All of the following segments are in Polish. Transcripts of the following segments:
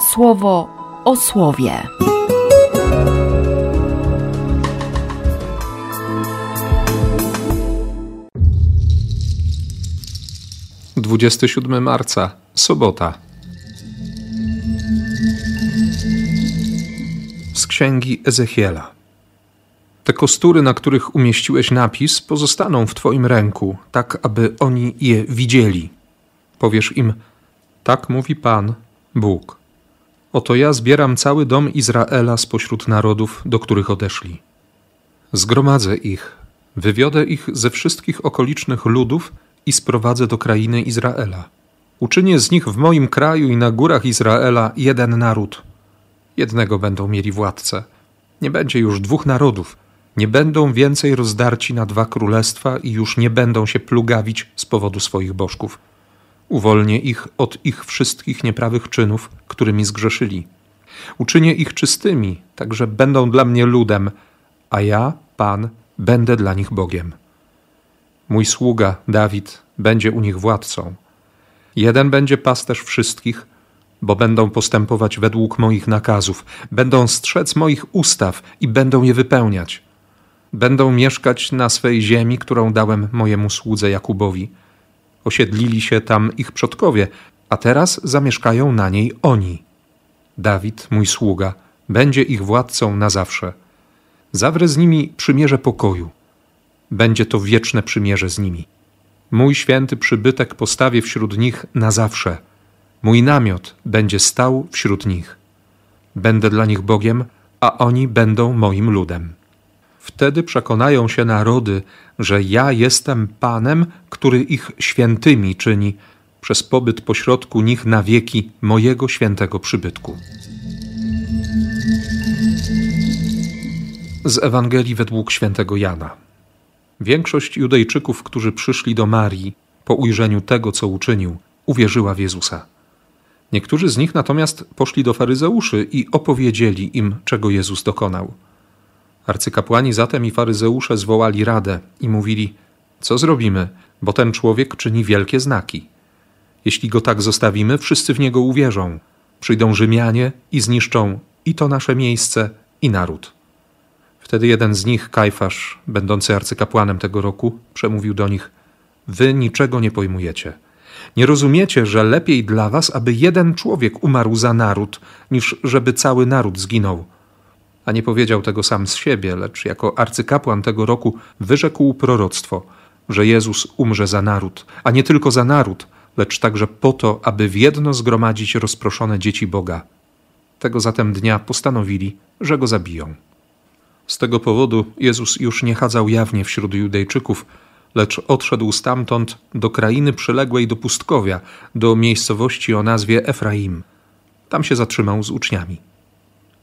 słowo o słowie. Dwudziesty siódmy marca, sobota. Z księgi Ezechiela. Te kostury, na których umieściłeś napis, pozostaną w Twoim ręku, tak aby oni je widzieli. Powiesz im: Tak mówi Pan, Bóg. Oto ja zbieram cały dom Izraela spośród narodów, do których odeszli. Zgromadzę ich, wywiodę ich ze wszystkich okolicznych ludów i sprowadzę do krainy Izraela. Uczynię z nich w moim kraju i na górach Izraela jeden naród. Jednego będą mieli władcę. Nie będzie już dwóch narodów. Nie będą więcej rozdarci na dwa królestwa i już nie będą się plugawić z powodu swoich bożków Uwolnię ich od ich wszystkich nieprawych czynów, którymi zgrzeszyli. Uczynię ich czystymi, tak że będą dla mnie ludem, a ja, Pan, będę dla nich Bogiem. Mój sługa, Dawid, będzie u nich władcą. Jeden będzie pasterz wszystkich, bo będą postępować według moich nakazów, będą strzec moich ustaw i będą je wypełniać. Będą mieszkać na swej ziemi, którą dałem mojemu słudze Jakubowi Osiedlili się tam ich przodkowie, a teraz zamieszkają na niej oni. Dawid, mój sługa, będzie ich władcą na zawsze. Zawrę z nimi przymierze pokoju. Będzie to wieczne przymierze z nimi. Mój święty przybytek postawię wśród nich na zawsze. Mój namiot będzie stał wśród nich. Będę dla nich Bogiem, a oni będą moim ludem. Wtedy przekonają się narody, że ja jestem Panem, który ich świętymi czyni, przez pobyt pośrodku nich na wieki mojego świętego przybytku. Z Ewangelii według świętego Jana. Większość Judejczyków, którzy przyszli do Marii po ujrzeniu tego, co uczynił, uwierzyła w Jezusa. Niektórzy z nich natomiast poszli do faryzeuszy i opowiedzieli im, czego Jezus dokonał. Arcykapłani zatem i faryzeusze zwołali radę i mówili: Co zrobimy, bo ten człowiek czyni wielkie znaki. Jeśli go tak zostawimy, wszyscy w niego uwierzą. Przyjdą Rzymianie i zniszczą i to nasze miejsce, i naród. Wtedy jeden z nich, Kajfasz, będący arcykapłanem tego roku, przemówił do nich: Wy niczego nie pojmujecie. Nie rozumiecie, że lepiej dla was, aby jeden człowiek umarł za naród, niż żeby cały naród zginął a nie powiedział tego sam z siebie, lecz jako arcykapłan tego roku wyrzekł proroctwo, że Jezus umrze za naród, a nie tylko za naród, lecz także po to, aby w jedno zgromadzić rozproszone dzieci Boga. Tego zatem dnia postanowili, że go zabiją. Z tego powodu Jezus już nie chadzał jawnie wśród Judejczyków, lecz odszedł stamtąd do krainy przyległej do pustkowia, do miejscowości o nazwie Efraim. Tam się zatrzymał z uczniami.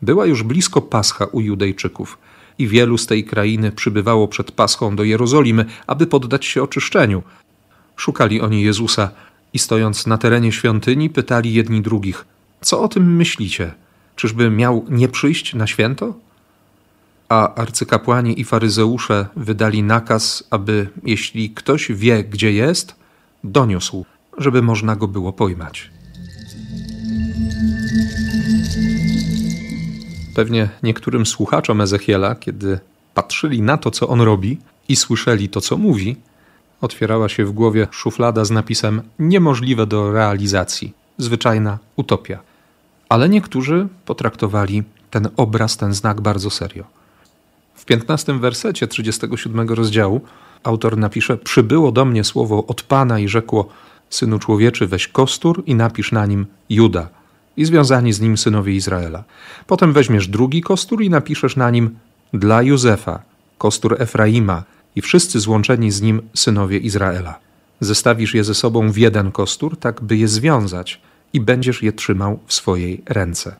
Była już blisko Pascha u Judejczyków i wielu z tej krainy przybywało przed Paschą do Jerozolimy, aby poddać się oczyszczeniu. Szukali oni Jezusa i stojąc na terenie świątyni, pytali jedni drugich: Co o tym myślicie? Czyżby miał nie przyjść na święto? A arcykapłani i faryzeusze wydali nakaz, aby jeśli ktoś wie, gdzie jest, doniósł, żeby można go było pojmać. Pewnie niektórym słuchaczom Ezechiela, kiedy patrzyli na to, co on robi i słyszeli to, co mówi, otwierała się w głowie szuflada z napisem niemożliwe do realizacji, zwyczajna utopia. Ale niektórzy potraktowali ten obraz, ten znak bardzo serio. W 15 wersecie 37 rozdziału autor napisze: Przybyło do mnie słowo od Pana i rzekło: Synu człowieczy, weź kostur i napisz na nim Juda i związani z nim synowie Izraela. Potem weźmiesz drugi kostur i napiszesz na nim dla Józefa, kostur Efraima i wszyscy złączeni z nim synowie Izraela. Zestawisz je ze sobą w jeden kostur, tak by je związać i będziesz je trzymał w swojej ręce.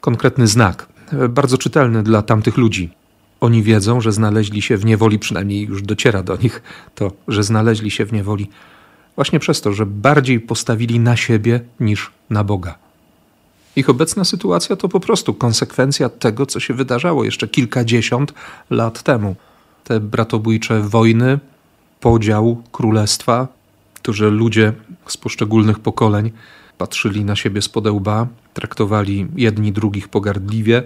Konkretny znak, bardzo czytelny dla tamtych ludzi. Oni wiedzą, że znaleźli się w niewoli, przynajmniej już dociera do nich to, że znaleźli się w niewoli właśnie przez to, że bardziej postawili na siebie niż na Boga. Ich obecna sytuacja to po prostu konsekwencja tego, co się wydarzało jeszcze kilkadziesiąt lat temu. Te bratobójcze wojny, podział królestwa, to, że ludzie z poszczególnych pokoleń patrzyli na siebie z podełba, traktowali jedni drugich pogardliwie,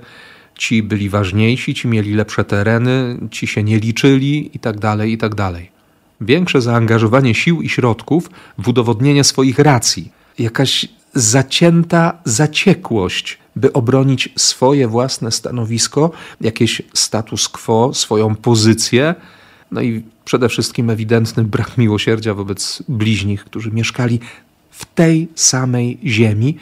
ci byli ważniejsi, ci mieli lepsze tereny, ci się nie liczyli i tak dalej, i tak. Większe zaangażowanie sił i środków w udowodnienie swoich racji, jakaś zacięta zaciekłość, by obronić swoje własne stanowisko, jakieś status quo, swoją pozycję, no i przede wszystkim ewidentny brak miłosierdzia wobec bliźnich, którzy mieszkali w tej samej ziemi,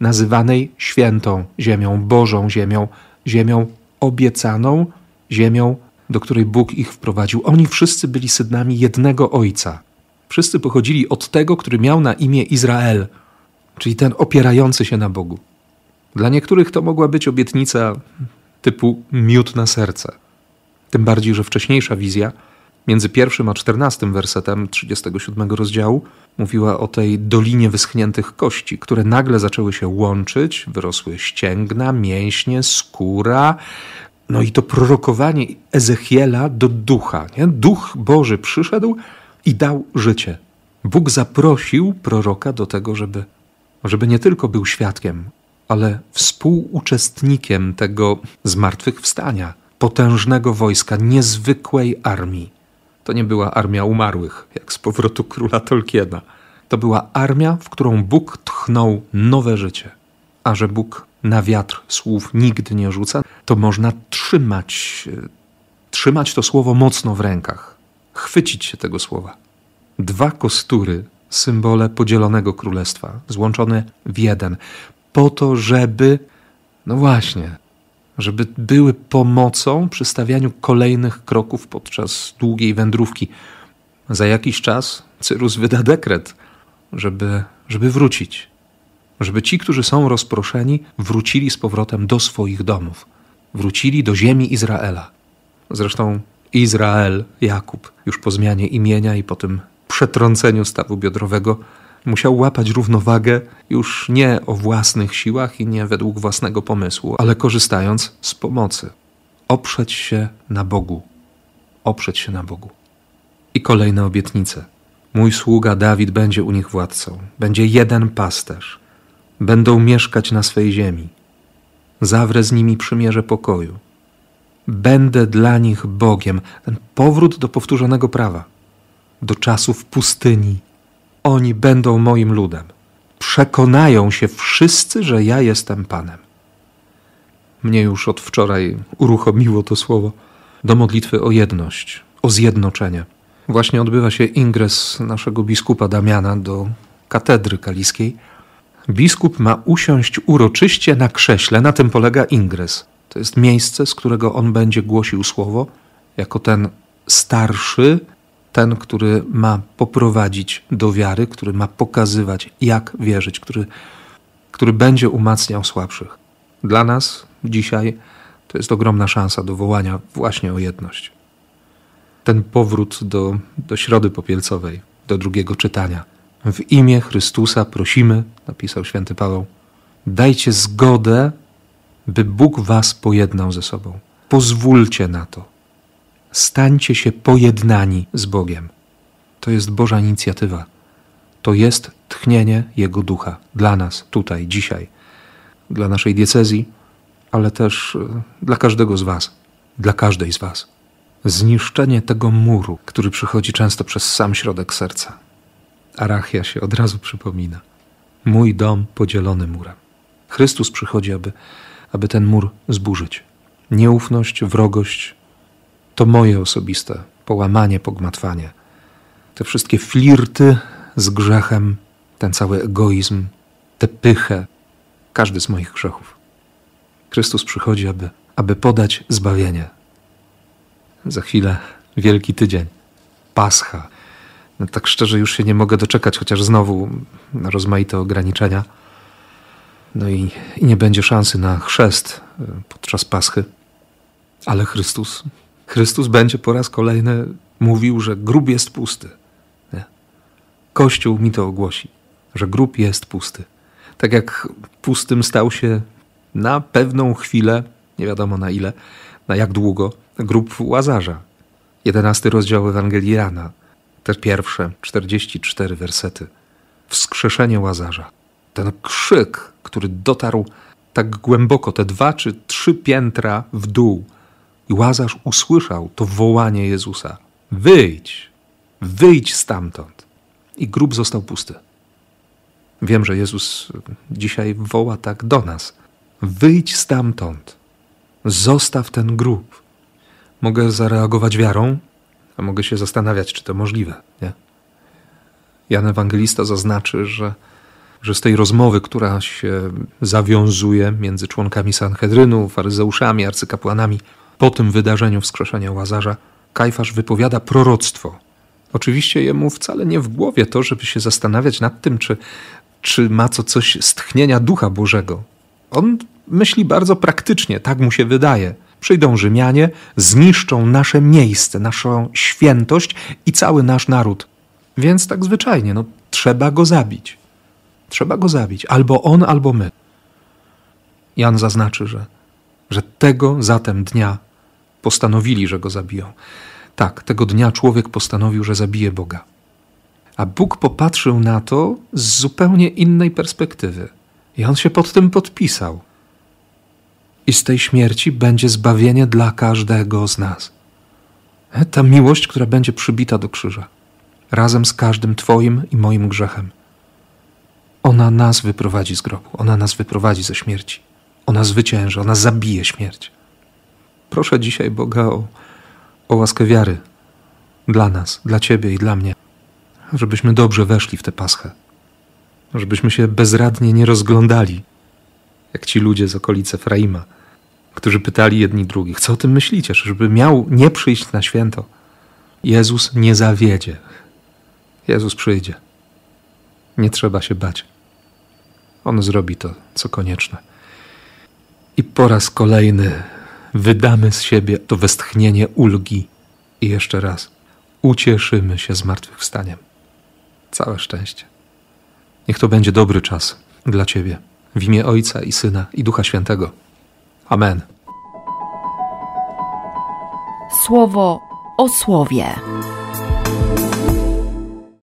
nazywanej świętą ziemią, Bożą ziemią, ziemią obiecaną, ziemią, do której Bóg ich wprowadził. Oni wszyscy byli synami jednego Ojca. Wszyscy pochodzili od tego, który miał na imię Izrael, czyli ten opierający się na Bogu. Dla niektórych to mogła być obietnica typu miód na serce. Tym bardziej, że wcześniejsza wizja między pierwszym a czternastym wersetem 37 rozdziału mówiła o tej dolinie wyschniętych kości, które nagle zaczęły się łączyć, wyrosły ścięgna, mięśnie, skóra. No i to prorokowanie Ezechiela do ducha. Nie? Duch Boży przyszedł i dał życie. Bóg zaprosił proroka do tego, żeby, żeby nie tylko był świadkiem, ale współuczestnikiem tego zmartwychwstania, potężnego wojska, niezwykłej armii. To nie była armia umarłych, jak z powrotu króla Tolkiena. To była armia, w którą Bóg tchnął nowe życie. A że Bóg na wiatr słów nigdy nie rzuca, to można trzymać, trzymać to słowo mocno w rękach, chwycić się tego słowa. Dwa kostury, symbole podzielonego królestwa, złączone w jeden, po to, żeby, no właśnie, żeby były pomocą przy stawianiu kolejnych kroków podczas długiej wędrówki. Za jakiś czas Cyrus wyda dekret, żeby, żeby wrócić, żeby ci, którzy są rozproszeni, wrócili z powrotem do swoich domów, wrócili do ziemi Izraela. Zresztą Izrael, Jakub, już po zmianie imienia i po tym przetrąceniu stawu biodrowego, Musiał łapać równowagę już nie o własnych siłach i nie według własnego pomysłu, ale korzystając z pomocy. Oprzeć się na Bogu. Oprzeć się na Bogu. I kolejne obietnice. Mój sługa Dawid będzie u nich władcą. Będzie jeden pasterz. Będą mieszkać na swej ziemi. Zawrę z nimi przymierze pokoju. Będę dla nich Bogiem. Ten powrót do powtórzonego prawa. Do czasów pustyni oni będą moim ludem. Przekonają się wszyscy, że ja jestem Panem. Mnie już od wczoraj uruchomiło to słowo do modlitwy o jedność, o zjednoczenie. Właśnie odbywa się ingres naszego biskupa Damiana do katedry kaliskiej. Biskup ma usiąść uroczyście na krześle, na tym polega ingres. To jest miejsce, z którego on będzie głosił słowo, jako ten starszy, ten, który ma poprowadzić do wiary, który ma pokazywać, jak wierzyć, który, który będzie umacniał słabszych. Dla nas dzisiaj to jest ogromna szansa do wołania właśnie o jedność. Ten powrót do, do środy popielcowej, do drugiego czytania. W imię Chrystusa prosimy, napisał święty Paweł, dajcie zgodę, by Bóg was pojednał ze sobą. Pozwólcie na to stańcie się pojednani z Bogiem. To jest Boża inicjatywa. To jest tchnienie Jego ducha dla nas tutaj, dzisiaj, dla naszej diecezji, ale też e, dla każdego z Was, dla każdej z Was. Zniszczenie tego muru, który przychodzi często przez sam środek serca. Arachia się od razu przypomina. Mój dom podzielony murem. Chrystus przychodzi, aby, aby ten mur zburzyć. Nieufność, wrogość, to moje osobiste połamanie, pogmatwanie. Te wszystkie flirty z grzechem, ten cały egoizm, tę pychę, każdy z moich grzechów. Chrystus przychodzi, aby, aby podać zbawienie. Za chwilę Wielki Tydzień, Pascha. No, tak szczerze już się nie mogę doczekać, chociaż znowu rozmaite ograniczenia. No i, i nie będzie szansy na chrzest e, podczas Paschy. Ale Chrystus Chrystus będzie po raz kolejny mówił, że grób jest pusty. Nie? Kościół mi to ogłosi, że grób jest pusty. Tak jak pustym stał się na pewną chwilę, nie wiadomo na ile, na jak długo, grób Łazarza. Jedenasty rozdział Ewangelii Jana. te pierwsze 44 wersety. Wskrzeszenie łazarza. Ten krzyk, który dotarł tak głęboko, te dwa czy trzy piętra w dół. I łazarz usłyszał to wołanie Jezusa: Wyjdź, wyjdź stamtąd. I grób został pusty. Wiem, że Jezus dzisiaj woła tak do nas: Wyjdź stamtąd, zostaw ten grób. Mogę zareagować wiarą, a mogę się zastanawiać, czy to możliwe. Nie? Jan Ewangelista zaznaczy, że, że z tej rozmowy, która się zawiązuje między członkami Sanhedrynu, faryzeuszami, arcykapłanami, po tym wydarzeniu wskrzeszenia Łazarza, Kajfasz wypowiada proroctwo. Oczywiście jemu wcale nie w głowie to, żeby się zastanawiać nad tym, czy, czy ma co coś z tchnienia Ducha Bożego. On myśli bardzo praktycznie, tak mu się wydaje. Przyjdą Rzymianie, zniszczą nasze miejsce, naszą świętość i cały nasz naród. Więc tak zwyczajnie, no, trzeba go zabić. Trzeba go zabić, albo on, albo my. Jan zaznaczy, że, że tego zatem dnia postanowili, że go zabiją. Tak, tego dnia człowiek postanowił, że zabije Boga. A Bóg popatrzył na to z zupełnie innej perspektywy. I on się pod tym podpisał. I z tej śmierci będzie zbawienie dla każdego z nas. E, ta miłość, która będzie przybita do krzyża, razem z każdym Twoim i moim grzechem. Ona nas wyprowadzi z grobu, ona nas wyprowadzi ze śmierci. Ona zwycięży, ona zabije śmierć. Proszę dzisiaj Boga o, o łaskę wiary dla nas, dla Ciebie i dla mnie, żebyśmy dobrze weszli w tę paschę, żebyśmy się bezradnie nie rozglądali, jak ci ludzie z okolicy Efraima, którzy pytali jedni drugich, co o tym myślicie, żeby miał nie przyjść na święto. Jezus nie zawiedzie. Jezus przyjdzie. Nie trzeba się bać. On zrobi to, co konieczne. I po raz kolejny wydamy z siebie to westchnienie ulgi i jeszcze raz ucieszymy się zmartwychwstaniem. Całe szczęście. Niech to będzie dobry czas dla Ciebie. W imię Ojca i Syna i Ducha Świętego. Amen. Słowo o słowie.